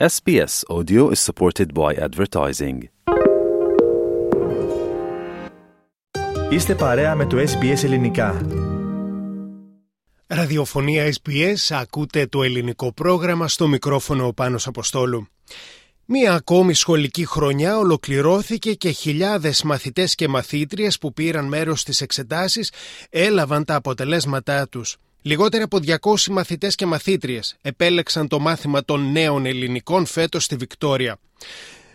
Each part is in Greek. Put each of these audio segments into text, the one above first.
SBS Audio is supported by advertising. Είστε παρέα με το SBS Ελληνικά. Ραδιοφωνία SBS, ακούτε το ελληνικό πρόγραμμα στο μικρόφωνο ο Πάνος Αποστόλου. Μία ακόμη σχολική χρονιά ολοκληρώθηκε και χιλιάδες μαθητές και μαθήτριες που πήραν μέρος στις εξετάσεις έλαβαν τα αποτελέσματά τους. Λιγότεροι από 200 μαθητές και μαθήτριες επέλεξαν το μάθημα των νέων ελληνικών φέτος στη Βικτόρια.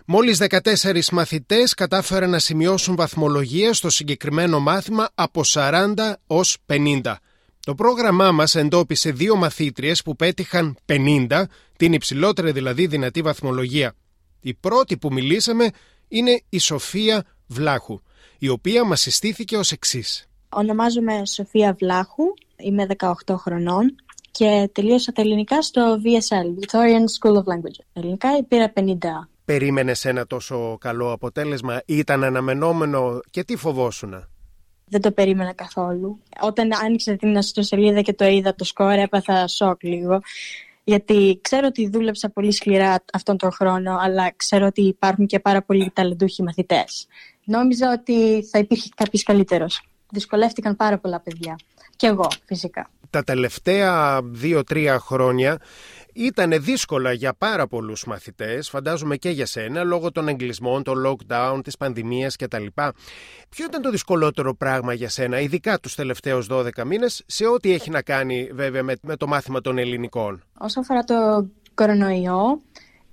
Μόλις 14 μαθητές κατάφεραν να σημειώσουν βαθμολογία στο συγκεκριμένο μάθημα από 40 ως 50. Το πρόγραμμά μας εντόπισε δύο μαθήτριες που πέτυχαν 50, την υψηλότερη δηλαδή δυνατή βαθμολογία. Η πρώτη που μιλήσαμε είναι η Σοφία Βλάχου, η οποία μας συστήθηκε ως εξής. Ονομάζομαι Σοφία Βλάχου, είμαι 18 χρονών και τελείωσα τα ελληνικά στο VSL, Victorian School of Language. Ελληνικά πήρα 50. Περίμενες ένα τόσο καλό αποτέλεσμα, ήταν αναμενόμενο και τι φοβόσουνα; Δεν το περίμενα καθόλου. Όταν άνοιξα την ιστοσελίδα και το είδα το σκόρ, έπαθα σοκ λίγο. Γιατί ξέρω ότι δούλεψα πολύ σκληρά αυτόν τον χρόνο, αλλά ξέρω ότι υπάρχουν και πάρα πολλοί ταλαντούχοι μαθητές. Νόμιζα ότι θα υπήρχε κάποιος καλύτερος. Δυσκολεύτηκαν πάρα πολλά παιδιά. Και εγώ, φυσικά. Τα τελευταία δύο-τρία χρόνια ήταν δύσκολα για πάρα πολλούς μαθητές, φαντάζομαι και για σένα, λόγω των εγκλισμών, των lockdown, της πανδημίας κτλ. Ποιο ήταν το δυσκολότερο πράγμα για σένα, ειδικά τους τελευταίους 12 μήνες, σε ό,τι έχει να κάνει βέβαια με, με το μάθημα των ελληνικών; Όσο αφορά το κορονοϊό,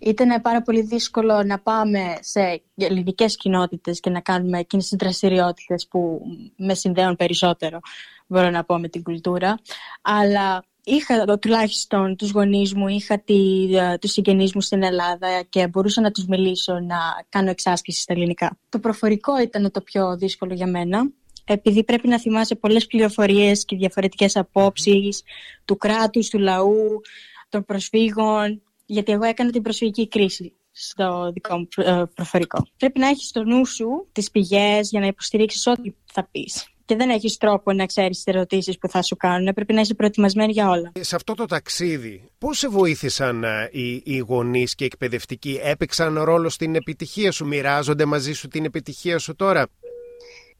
ήταν πάρα πολύ δύσκολο να πάμε σε ελληνικές κοινότητες και να κάνουμε εκείνες τις δραστηριότητες που με συνδέουν περισσότερο, μπορώ να πω, με την κουλτούρα. Αλλά είχα τουλάχιστον τους γονείς μου, είχα τη, ε, τους συγγενείς μου στην Ελλάδα και μπορούσα να τους μιλήσω να κάνω εξάσκηση στα ελληνικά. Το προφορικό ήταν το πιο δύσκολο για μένα, επειδή πρέπει να θυμάσαι πολλές πληροφορίες και διαφορετικές απόψεις του κράτους, του λαού, των προσφύγων, γιατί εγώ έκανα την προσφυγική κρίση στο δικό μου ε, προφορικό. Πρέπει να έχεις στο νου σου τις πηγές για να υποστηρίξεις ό,τι θα πεις και δεν έχεις τρόπο να ξέρεις τις ερωτήσεις που θα σου κάνουν. Πρέπει να είσαι προετοιμασμένη για όλα. Σε αυτό το ταξίδι, πώς σε βοήθησαν ε, οι, οι γονείς και οι εκπαιδευτικοί, έπαιξαν ρόλο στην επιτυχία σου, μοιράζονται μαζί σου την επιτυχία σου τώρα;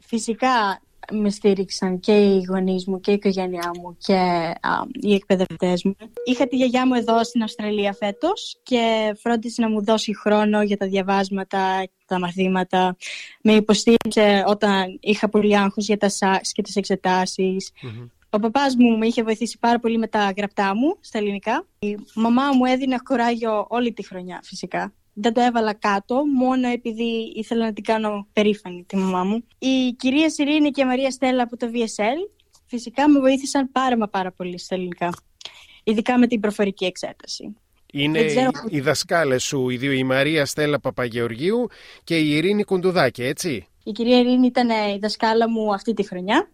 Φυσικά με στήριξαν και οι γονείς μου και η οικογένειά μου και οι εκπαιδευτές μου. Είχα τη γιαγιά μου εδώ στην Αυστραλία φέτος και φρόντισε να μου δώσει χρόνο για τα διαβάσματα, τα μαθήματα. Με υποστήριξε όταν είχα πολύ άγχος για τα ΣΑΚΣ και τις εξετασει Ο παπάς μου με είχε βοηθήσει πάρα πολύ με τα γραπτά μου στα ελληνικά. Η μαμά μου έδινε κοράγιο όλη τη χρονιά φυσικά δεν το έβαλα κάτω μόνο επειδή ήθελα να την κάνω περήφανη τη μαμά μου. Η κυρία Σιρήνη και η Μαρία Στέλλα από το VSL φυσικά με βοήθησαν πάρα μα πάρα πολύ στα ελληνικά. Ειδικά με την προφορική εξέταση. Είναι ξέρω... οι δασκάλες σου, οι δύο, η Μαρία Στέλλα Παπαγεωργίου και η Ειρήνη Κουντουδάκη, έτσι; Η κυρία Ειρήνη ήταν η δασκάλα μου αυτή τη χρονιά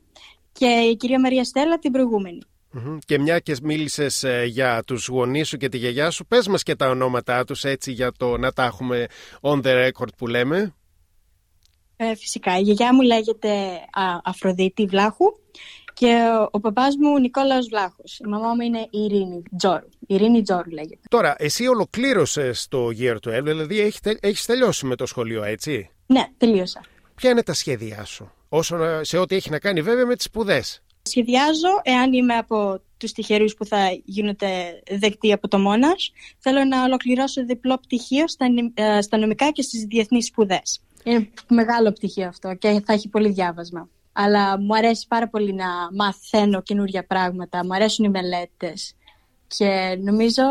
και η κυρία Μαρία Στέλλα την προηγούμενη. Και μια και μίλησες ε, για τους γονείς σου και τη γιαγιά σου, πες μας και τα ονόματά τους έτσι για το να τα έχουμε on the record που λέμε. Ε, φυσικά. Η γιαγιά μου λέγεται α, Αφροδίτη Βλάχου και ο, ο παπάς μου Νικόλαος Βλάχος. Η μαμά μου είναι η Ειρήνη Τζόρου. Η Ειρήνη Τζόρου λέγεται. Τώρα, εσύ ολοκλήρωσες το Year 12, δηλαδή έχεις τελειώσει με το σχολείο, έτσι; Ναι, τελείωσα. Ποια είναι τα σχέδιά σου, όσο, σε ό,τι έχει να κάνει βέβαια με τις σπουδές; Σχεδιάζω, εάν είμαι από τους τυχερούς που θα γίνονται δεκτοί από το Μόνας, θέλω να ολοκληρώσω διπλό πτυχίο στα, ε, στα νομικά και στις διεθνείς σπουδές. Είναι μεγάλο πτυχίο αυτό και θα έχει πολύ διάβασμα. Αλλά μου αρέσει πάρα πολύ να μαθαίνω καινούργια πράγματα, μου αρέσουν οι μελέτες. και νομίζω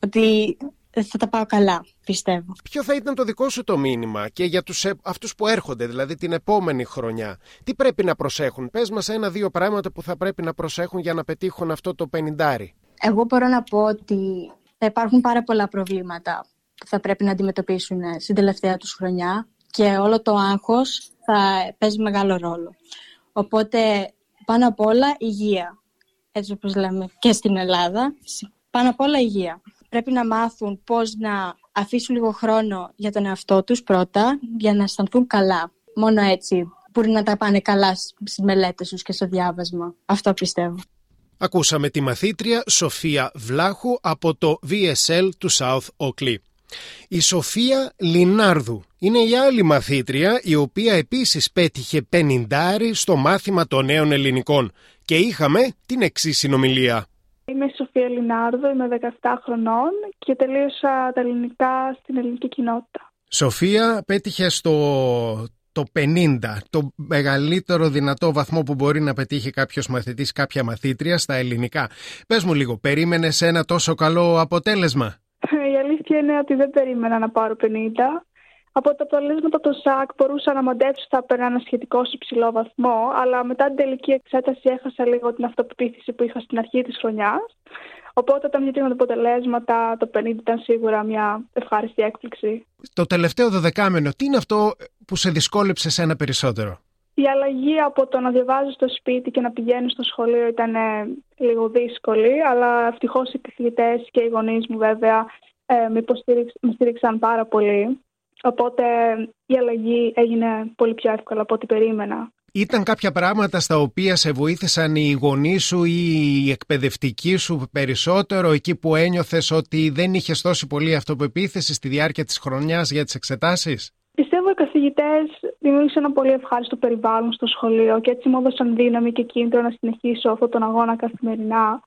ότι θα τα πάω καλά, πιστεύω. Ποιο θα ήταν το δικό σου το μήνυμα και για τους, ε, αυτούς που έρχονται, δηλαδή την επόμενη χρονιά. Τι πρέπει να προσέχουν; Πες μας ένα-δύο πράγματα που θα πρέπει να προσέχουν για να πετύχουν αυτό το πενιντάρι. Εγώ μπορώ να πω ότι θα υπάρχουν πάρα πολλά προβλήματα που θα πρέπει να αντιμετωπίσουν στην τελευταία τους χρονιά και όλο το άγχος θα παίζει μεγάλο ρόλο. Οπότε πάνω απ' όλα υγεία, έτσι όπως λέμε και στην Ελλάδα, πάνω απ' όλα υγεία πρέπει να μάθουν πώς να αφήσουν λίγο χρόνο για τον εαυτό τους πρώτα, για να αισθανθούν καλά. Μόνο έτσι μπορεί να τα πάνε καλά στις μελέτες τους και στο διάβασμα. Αυτό πιστεύω. Ακούσαμε τη μαθήτρια Σοφία Βλάχου από το VSL του South Oakley. Η Σοφία Λινάρδου είναι η άλλη μαθήτρια η οποία επίσης πέτυχε πενιντάρι στο μάθημα των νέων ελληνικών και είχαμε την εξής συνομιλία. Είμαι η Σοφία Λινάρδου, είμαι 17 χρονών και τελείωσα τα ελληνικά στην ελληνική κοινότητα. Σοφία πέτυχε στο το 50, το μεγαλύτερο δυνατό βαθμό που μπορεί να πετύχει κάποιος μαθητής, κάποια μαθήτρια στα ελληνικά. Πες μου λίγο, περίμενες ένα τόσο καλό αποτέλεσμα; Η αλήθεια είναι ότι δεν περίμενα να πάρω 50. Από τα αποτελέσματα του ΣΑΚ μπορούσα να μαντέψω ότι θα έπαιρνα ένα σχετικό υψηλό βαθμό, αλλά μετά την τελική εξέταση έχασα λίγο την αυτοπεποίθηση που είχα στην αρχή της χρονιάς. Οπότε όταν βγήκαν τα αποτελέσματα, το 50 ήταν σίγουρα μια ευχάριστη έκπληξη. Το τελευταίο δωδεκάμενο, τι είναι αυτό που σε δυσκόλεψε σε ένα περισσότερο; Η αλλαγή από το να διαβάζω στο σπίτι και να πηγαίνω στο σχολείο ήταν ε, λίγο δύσκολη, αλλά ευτυχώς οι καθηγητές και οι γονείς μου βέβαια ε, με, με στήριξαν πάρα πολύ. Οπότε η αλλαγή έγινε πολύ πιο εύκολα από ό,τι περίμενα. Ήταν κάποια πράγματα στα οποία σε βοήθησαν οι γονείς σου ή οι εκπαιδευτικοί σου περισσότερο εκεί που ένιωθες ότι δεν είχες τόση πολύ αυτοπεποίθηση στη διάρκεια της χρονιάς για τις εξετάσεις; Πιστεύω οι καθηγητές δημιούργησαν ένα πολύ ευχάριστο περιβάλλον στο σχολείο και έτσι μου έδωσαν δύναμη και κίνητρο να συνεχίσω αυτόν τον αγώνα καθημερινά.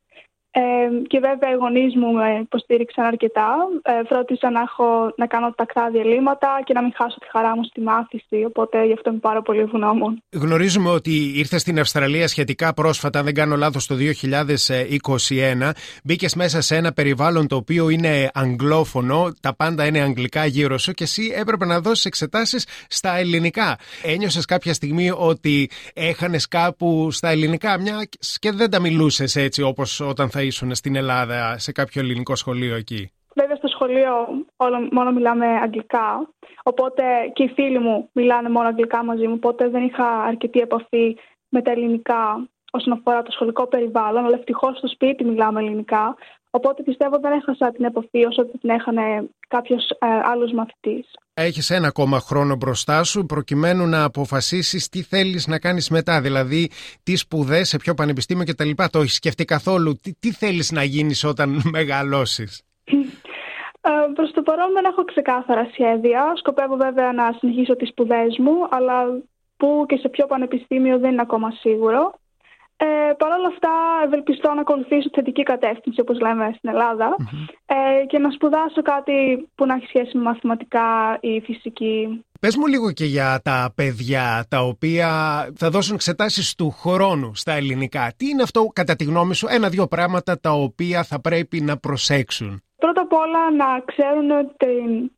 Ε, και βέβαια οι γονείς μου με υποστήριξαν αρκετά. Ε, φρόντισα να, έχω, να κάνω τακτά διαλύματα και να μην χάσω τη χαρά μου στη μάθηση. Οπότε γι' αυτό είμαι πάρα πολύ ευγνώμων. Γνωρίζουμε ότι ήρθες στην Αυστραλία σχετικά πρόσφατα, δεν κάνω λάθος, το 2021. Μπήκες μέσα σε ένα περιβάλλον το οποίο είναι αγγλόφωνο, τα πάντα είναι αγγλικά γύρω σου και εσύ έπρεπε να δώσεις εξετάσεις στα ελληνικά. Ένιωσες κάποια στιγμή ότι έχανες κάπου στα ελληνικά, μια και δεν τα μιλούσες έτσι όπως όταν θα ήσουν στην Ελλάδα σε κάποιο ελληνικό σχολείο εκεί; Βέβαια στο σχολείο όλο, μόνο μιλάμε αγγλικά, οπότε και οι φίλοι μου μιλάνε μόνο αγγλικά μαζί μου, οπότε δεν είχα αρκετή επαφή με τα ελληνικά όσον αφορά το σχολικό περιβάλλον, αλλά ευτυχώς στο σπίτι μιλάμε ελληνικά, οπότε πιστεύω δεν έχασα την επαφή όσο την έχανε κάποιος ε, άλλος μαθητής. Έχεις ένα ακόμα χρόνο μπροστά σου προκειμένου να αποφασίσεις τι θέλεις να κάνεις μετά. Δηλαδή, τι σπουδές, σε ποιο πανεπιστήμιο κτλ. Το έχεις σκεφτεί καθόλου; Τι, τι θέλεις να γίνεις όταν μεγαλώσεις; Ε, προς το παρόν δεν έχω ξεκάθαρα σχέδια. Σκοπεύω βέβαια να συνεχίσω τις σπουδές μου, αλλά που και σε ποιο πανεπιστήμιο δεν είναι ακόμα σίγουρο. Ε, Παρ' όλα αυτά, ευελπιστώ να ακολουθήσω θετική κατεύθυνση, όπως λέμε στην ελλαδα ε, και να σπουδάσω κάτι που να έχει σχέση με μαθηματικά ή φυσική. Πες μου λίγο και για τα παιδιά τα οποία θα δώσουν εξετάσεις του χρόνου στα ελληνικά. Τι είναι αυτό, κατά τη γνώμη σου, ένα-δύο πράγματα τα οποία θα πρέπει να προσέξουν; Πρώτα απ' όλα να ξέρουν τη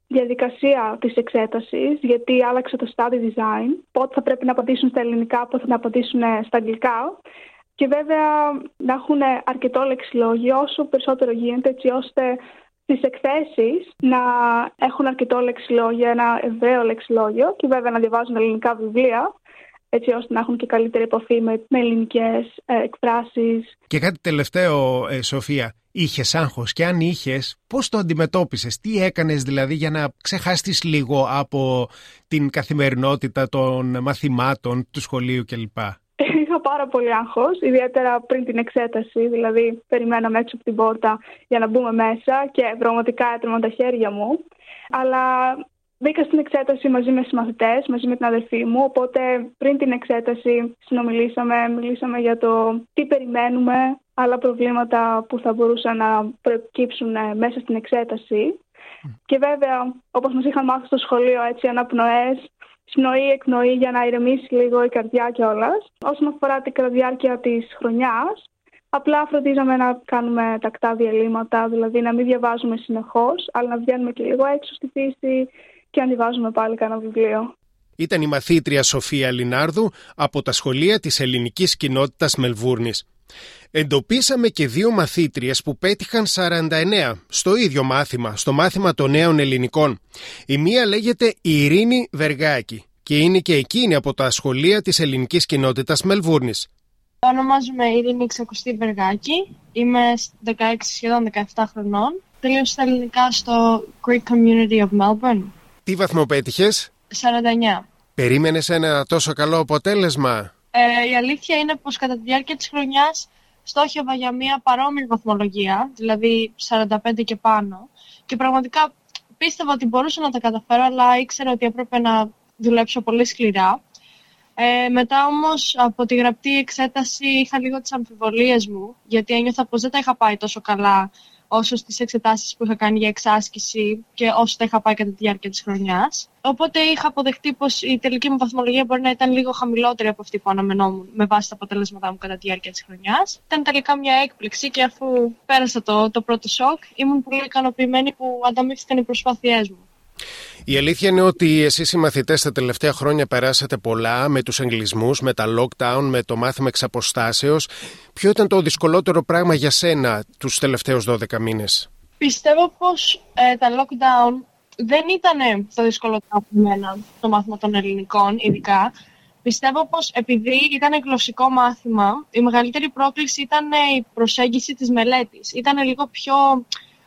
διαδικασία της εξέτασης, γιατί άλλαξε το study design, πότε θα πρέπει να απαντήσουν στα ελληνικά, πότε θα απαντήσουν στα αγγλικά. Και βέβαια να έχουν αρκετό λεξιλόγιο όσο περισσότερο γίνεται έτσι ώστε στις εκθέσεις να έχουν αρκετό λεξιλόγιο, ένα ευραίο λεξιλόγιο και βέβαια να διαβάζουν ελληνικά βιβλία έτσι ώστε να έχουν και καλύτερη επαφή με, με ελληνικές ε, εκφράσεις. Και κάτι τελευταίο, ε, Σοφία, είχες άγχος και αν είχες, πώς το αντιμετώπισες, τι έκανες δηλαδή για να ξεχάσεις λίγο από την καθημερινότητα των μαθημάτων του σχολείου κλπ. Είχα πάρα πολύ άγχος, ιδιαίτερα πριν την εξέταση. Δηλαδή, περιμέναμε έξω από την πόρτα για να μπούμε μέσα και πραγματικά έτρεμαν τα χέρια μου. Αλλά Μπήκα στην εξέταση μαζί με συμμαθητές, μαζί με την αδερφή μου. Οπότε πριν την εξέταση συνομιλήσαμε, μιλήσαμε για το τι περιμένουμε, άλλα προβλήματα που θα μπορούσαν να προκύψουν ε, μέσα στην εξέταση. Και βέβαια, όπως μας είχαν μάθει στο σχολείο, έτσι αναπνοές, σπνοή, εκνοή για να ηρεμήσει λίγο η καρδιά κιόλας. Όσον αφορά την διάρκεια της χρονιάς, απλά φροντίζαμε να κάνουμε τακτά διαλύματα, δηλαδή να μην διαβάζουμε συνεχώς, αλλά να βγαίνουμε και λίγο έξω στη φύση, και ανεβάζουμε πάλι κανένα βιβλίο. Ήταν η μαθήτρια Σοφία Λινάρδου από τα σχολεία της ελληνικής κοινότητας Μελβούρνης. Εντοπίσαμε και δύο μαθήτριες που πέτυχαν 49 στο ίδιο μάθημα, στο μάθημα των νέων ελληνικών. Η μία λέγεται Ειρήνη Βεργάκη και είναι και εκείνη από τα σχολεία της ελληνικής κοινότητας Μελβούρνης. Ονομάζομαι Ειρήνη Ξακουστή Βεργάκη, είμαι 16 σχεδόν 17 χρονών. Τελείωσα τα ελληνικά στο Greek Community of Melbourne. Τι βαθμό πέτυχες, 49. Περίμενες ένα τόσο καλό αποτέλεσμα; Ε, η αλήθεια είναι πως κατά τη διάρκεια της χρονιάς στόχευα για μια παρόμοια βαθμολογία, δηλαδή 45 και πάνω. Και πραγματικά πίστευα ότι μπορούσα να τα καταφέρω, αλλά ήξερα ότι έπρεπε να δουλέψω πολύ σκληρά. Ε, μετά όμως από τη γραπτή εξέταση είχα λίγο τις αμφιβολίες μου, γιατί ένιωθα πως δεν τα είχα πάει τόσο καλά όσο στις εξετάσεις που είχα κάνει για εξάσκηση και όσο τα είχα πάει κατά τη διάρκεια της χρονιάς. Οπότε είχα αποδεχτεί πως η τελική μου βαθμολογία μπορεί να ήταν λίγο χαμηλότερη από αυτή που αναμενόμουν με βάση τα αποτελέσματά μου κατά τη διάρκεια της χρονιάς. Ήταν τελικά μια έκπληξη και αφού πέρασα το, το πρώτο σοκ ήμουν πολύ ικανοποιημένη που ανταμείφθηκαν οι προσπάθειές μου. Η αλήθεια είναι ότι εσείς οι μαθητές τα τελευταία χρόνια περάσατε πολλά με τους εγκλισμούς, με τα lockdown, με το μάθημα εξ αποστάσεως. Ποιο ήταν το δυσκολότερο πράγμα για σένα τους τελευταίους 12 μήνες, Πιστεύω πως ε, τα lockdown δεν ήταν το δυσκολότερο από μένα το μάθημα των ελληνικών, ειδικά. Πιστεύω πως επειδή ήταν γλωσσικό μάθημα, η μεγαλύτερη πρόκληση ήταν η προσέγγιση της μελέτης. Ήταν λίγο πιο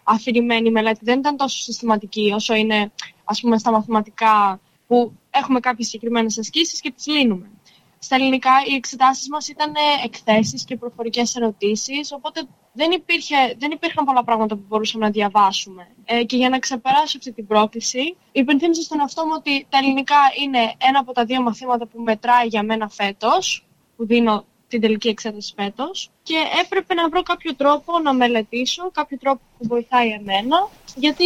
αφηρημένη η μελέτη, δεν ήταν τόσο συστηματική όσο είναι ας πούμε στα μαθηματικά που έχουμε κάποιες συγκεκριμένες ασκήσεις και τις λύνουμε. Στα ελληνικά οι εξετάσεις μας ήταν εκθέσεις και προφορικές ερωτήσεις, οπότε δεν, υπήρχε, δεν υπήρχαν πολλά πράγματα που μπορούσαμε να διαβάσουμε. Ε, και για να ξεπεράσω αυτή την πρόκληση, υπενθύμισα στον εαυτό μου ότι τα ελληνικά είναι ένα από τα δύο μαθήματα που μετράει για μένα φέτος, που δίνω την τελική εξέταση φέτος και έπρεπε να βρω κάποιο τρόπο να μελετήσω, κάποιο τρόπο που βοηθάει εμένα, γιατί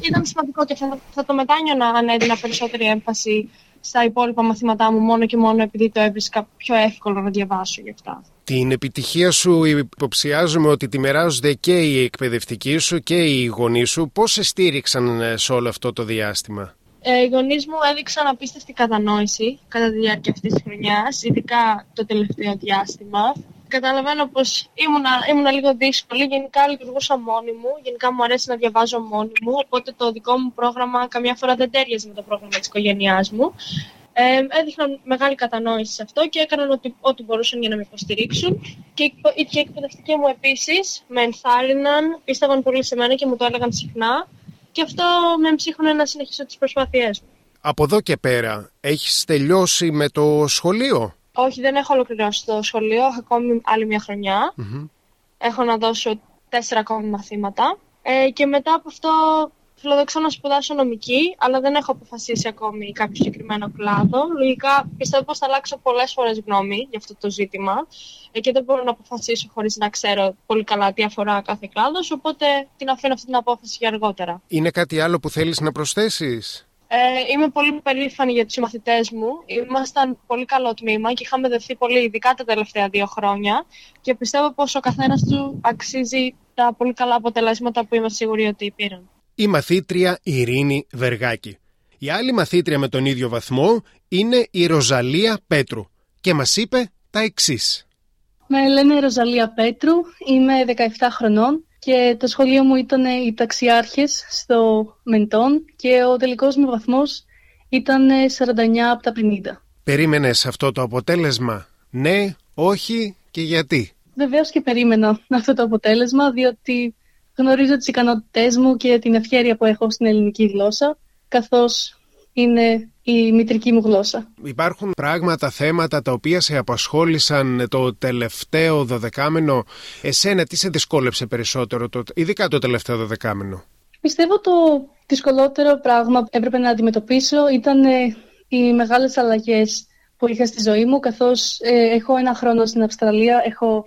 ήταν σημαντικό και θα, θα το μετάνιωνα αν έδινα περισσότερη έμφαση στα υπόλοιπα μαθήματά μου μόνο και μόνο επειδή το έβρισκα πιο εύκολο να διαβάσω γι' αυτά. Την επιτυχία σου υποψιάζομαι ότι τη μοιράζονται και οι εκπαιδευτικοί σου και οι γονείς σου. Πώς σε στήριξαν ε, σε όλο αυτό το διάστημα; Ε, οι γονείς μου έδειξαν απίστευτη κατανόηση κατά τη διάρκεια αυτής της χρονιάς, ειδικά το τελευταίο διάστημα. Καταλαβαίνω πως ήμουνα, ήμουνα λίγο δύσκολη. Γενικά λειτουργούσα μόνη μου. Γενικά μου αρέσει να διαβάζω μόνη μου. Οπότε το δικό μου πρόγραμμα καμιά φορά δεν τέριαζε με το πρόγραμμα της οικογένειάς μου. Ε, έδειχναν μεγάλη κατανόηση σε αυτό και έκαναν ό,τι, ό,τι μπορούσαν για να με υποστηρίξουν. Και οι εκπαιδευτικοί μου επίσης με ενθάρρυναν, πίστευαν πολύ σε μένα και μου το έλεγαν συχνά και αυτό με εμψύχωνε να συνεχίσω τις προσπάθειές μου. Από εδώ και πέρα, έχεις τελειώσει με το σχολείο; Όχι, δεν έχω ολοκληρώσει το σχολείο, έχω ακόμη άλλη μια χρονια Έχω να δώσω τέσσερα ακόμη μαθήματα. Ε, και μετά από αυτό φιλοδοξώ να σπουδάσω νομική, αλλά δεν έχω αποφασίσει ακόμη κάποιο συγκεκριμένο κλάδο. Λογικά πιστεύω πως θα αλλάξω πολλές φορές γνώμη για αυτό το ζήτημα ε, και δεν μπορώ να αποφασίσω χωρίς να ξέρω πολύ καλά τι αφορά κάθε κλάδος. Οπότε την αφήνω αυτή την απόφαση για αργότερα. Είναι κάτι άλλο που θέλεις να προσθέσεις; Ε, είμαι πολύ περήφανη για τους μαθητές μου. Ήμασταν πολύ καλό τμήμα και είχαμε δεχθεί πολύ, ειδικά τα τελευταία δύο χρόνια. Και πιστεύω πως ο καθένας του αξίζει τα πολύ καλά αποτελέσματα που είμαστε σίγουροι ότι πήραν η μαθήτρια Ειρήνη Βεργάκη. Η άλλη μαθήτρια με τον ίδιο βαθμό είναι η Ροζαλία Πέτρου και μας είπε τα εξής. Με λένε Ροζαλία Πέτρου, είμαι 17 χρονών και το σχολείο μου ήταν οι ταξιάρχες στο Μεντόν και ο τελικός μου βαθμός ήταν 49 από τα 50. Περίμενες αυτό το αποτέλεσμα, ναι, όχι και γιατί; Βεβαίως και περίμενα αυτό το αποτέλεσμα διότι γνωρίζω τις ικανότητές μου και την ευχαίρεια που έχω στην ελληνική γλώσσα, καθώς είναι η μητρική μου γλώσσα. Υπάρχουν πράγματα, θέματα τα οποία σε απασχόλησαν το τελευταίο δωδεκάμενο. Εσένα τι σε δυσκόλεψε περισσότερο, το, ειδικά το τελευταίο δωδεκάμενο; Πιστεύω το δυσκολότερο πράγμα που έπρεπε να αντιμετωπίσω ήταν ε, οι μεγάλες αλλαγές που είχα στη ζωή μου, καθώς ε, έχω ένα χρόνο στην Αυστραλία, έχω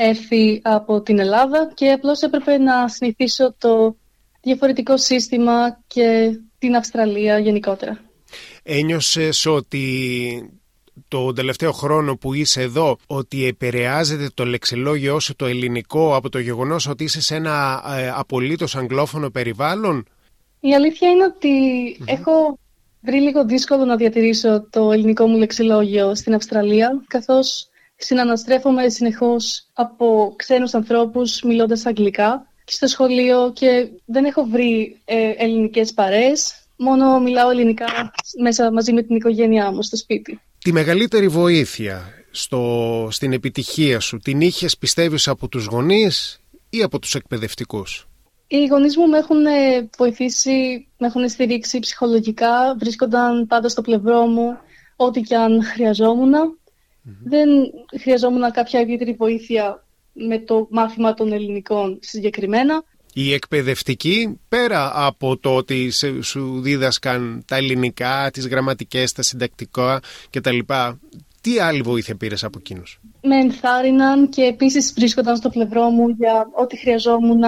έρθει από την Ελλάδα και απλώς έπρεπε να συνηθίσω το διαφορετικό σύστημα και την Αυστραλία γενικότερα. Ένιωσες ότι το τελευταίο χρόνο που είσαι εδώ ότι επηρεάζεται το λεξιλόγιο σου το ελληνικό από το γεγονός ότι είσαι σε ένα ε, απολύτως αγγλόφωνο περιβάλλον; Η αλήθεια είναι έχω βρει λίγο δύσκολο να διατηρήσω το ελληνικό μου λεξιλόγιο στην Αυστραλία καθώς συναναστρέφομαι συνεχώς από ξένους ανθρώπους μιλώντας αγγλικά και στο σχολείο και δεν έχω βρει ε, ελληνικές παρέες, μόνο μιλάω ελληνικά μέσα μαζί με την οικογένειά μου στο σπίτι. Τη μεγαλύτερη βοήθεια στο, στην επιτυχία σου την είχες πιστεύεις από τους γονείς ή από τους εκπαιδευτικούς; Οι γονείς μου με έχουν ε, βοηθήσει, με έχουν στηρίξει ψυχολογικά, βρίσκονταν πάντα στο πλευρό μου ό,τι και αν χρειαζόμουν δεν χρειαζόμουν κάποια ιδιαίτερη βοήθεια με το μάθημα των ελληνικών συγκεκριμένα. Οι εκπαιδευτικοί, πέρα από το ότι σου δίδασκαν τα ελληνικά, τις γραμματικές, τα συντακτικά κτλ. Τι άλλη βοήθεια πήρες από εκείνους; Με ενθάρρυναν και επίσης βρίσκονταν στο πλευρό μου για ό,τι χρειαζόμουν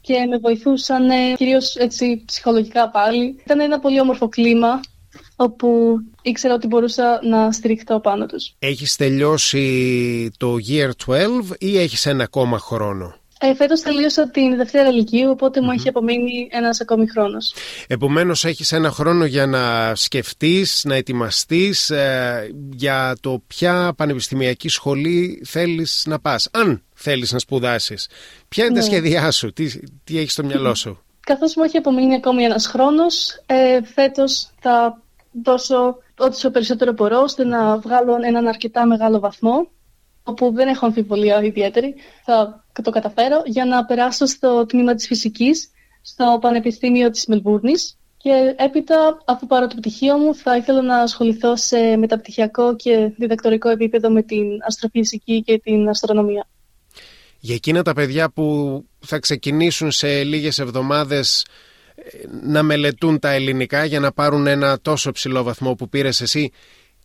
και με βοηθούσαν κυρίως έτσι ψυχολογικά πάλι. Ήταν ένα πολύ όμορφο κλίμα όπου ήξερα ότι μπορούσα να στηριχτώ πάνω τους. Έχεις τελειώσει το Year 12 ή έχεις ένα ακόμα χρόνο; Ε, φέτος τελείωσα την Δευτέρα Λυκείου, οπότε μου έχει απομείνει ένας ακόμη χρόνος. Επομένως έχεις ένα χρόνο για να σκεφτείς, να ετοιμαστείς ε, για το ποια πανεπιστημιακή σχολή θέλεις να πας. Αν θέλεις να σπουδάσεις. Ποια είναι τα ναι. σχέδιά σου, τι, τι έχεις στο μυαλό σου; Καθώς μου έχει απομείνει ακόμη ένας χρόνος, ε, φέτος θα δώσω ό,τι περισσότερο μπορώ ώστε να βγάλω έναν αρκετά μεγάλο βαθμό όπου δεν έχω αμφιβολία ιδιαίτερη, θα το καταφέρω, για να περάσω στο τμήμα της φυσικής στο Πανεπιστήμιο της Μελβούρνης. Και έπειτα, αφού πάρω το πτυχίο μου, θα ήθελα να ασχοληθώ σε μεταπτυχιακό και διδακτορικό επίπεδο με την αστροφυσική και την αστρονομία. Για εκείνα τα παιδιά που θα ξεκινήσουν σε λίγες εβδομάδες ε, να μελετούν τα ελληνικά για να πάρουν ένα τόσο ψηλό βαθμό που πήρες εσύ,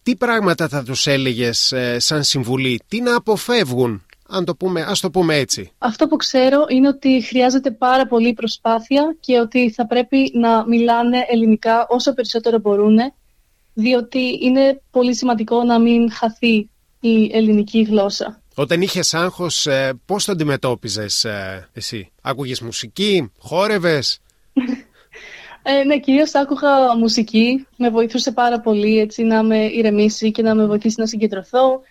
τι πράγματα θα τους έλεγες ε, σαν συμβουλή, τι να αποφεύγουν, αν το πούμε, ας το πούμε έτσι; Αυτό που ξέρω είναι ότι χρειάζεται πάρα πολύ προσπάθεια και ότι θα πρέπει να μιλάνε ελληνικά όσο περισσότερο μπορούν, διότι είναι πολύ σημαντικό να μην χαθεί η ελληνική γλώσσα. Όταν είχες άγχος, ε, πώς το αντιμετώπιζες ε, εσύ, άκουγες μουσική, χόρευες... Ε, ναι, κυρίως άκουγα μουσική. Με βοηθούσε πάρα πολύ έτσι, να με ηρεμήσει και να με βοηθήσει να συγκεντρωθώ.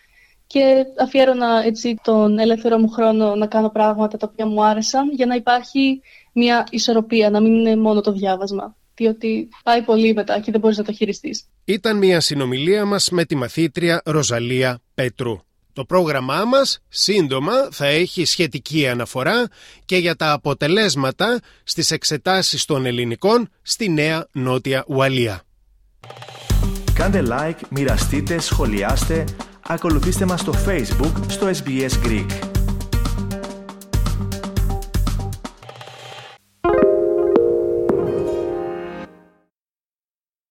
Και αφιέρωνα έτσι, τον ελεύθερο μου χρόνο να κάνω πράγματα τα οποία μου άρεσαν για να υπάρχει μια ισορροπία, να μην είναι μόνο το διάβασμα. Διότι πάει πολύ μετά και δεν μπορείς να το χειριστείς. Ήταν μια συνομιλία μας με τη μαθήτρια Ροζαλία Πέτρου. Το πρόγραμμά μας σύντομα θα έχει σχετική αναφορά και για τα αποτελέσματα στις εξετάσεις των ελληνικών στη Νέα Νότια Ουαλία. Κάντε like, μοιραστείτε, σχολιάστε, ακολουθήστε μας στο Facebook στο SBS Greek.